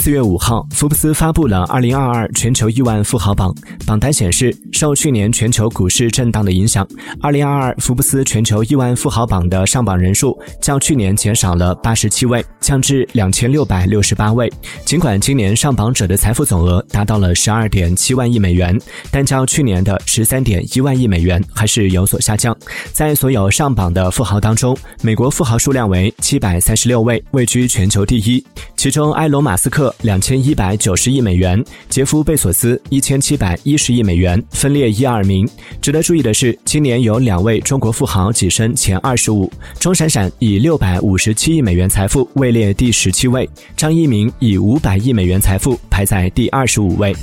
四月五号，福布斯发布了二零二二全球亿万富豪榜。榜单显示，受去年全球股市震荡的影响，二零二二福布斯全球亿万富豪榜的上榜人数较去年减少了八十七位，降至两千六百六十八位。尽管今年上榜者的财富总额达到了十二点七万亿美元，但较去年的十三点一万亿美元还是有所下降。在所有上榜的富豪当中，美国富豪数量为七百三十六位，位居全球第一。其中，埃隆·马斯克两千一百九十亿美元，杰夫·贝索斯一千七百一十亿美元，分列一二名。值得注意的是，今年有两位中国富豪跻身前二十五，钟闪闪以六百五十七亿美元财富位列第十七位，张一鸣以五百亿美元财富排在第二十五位。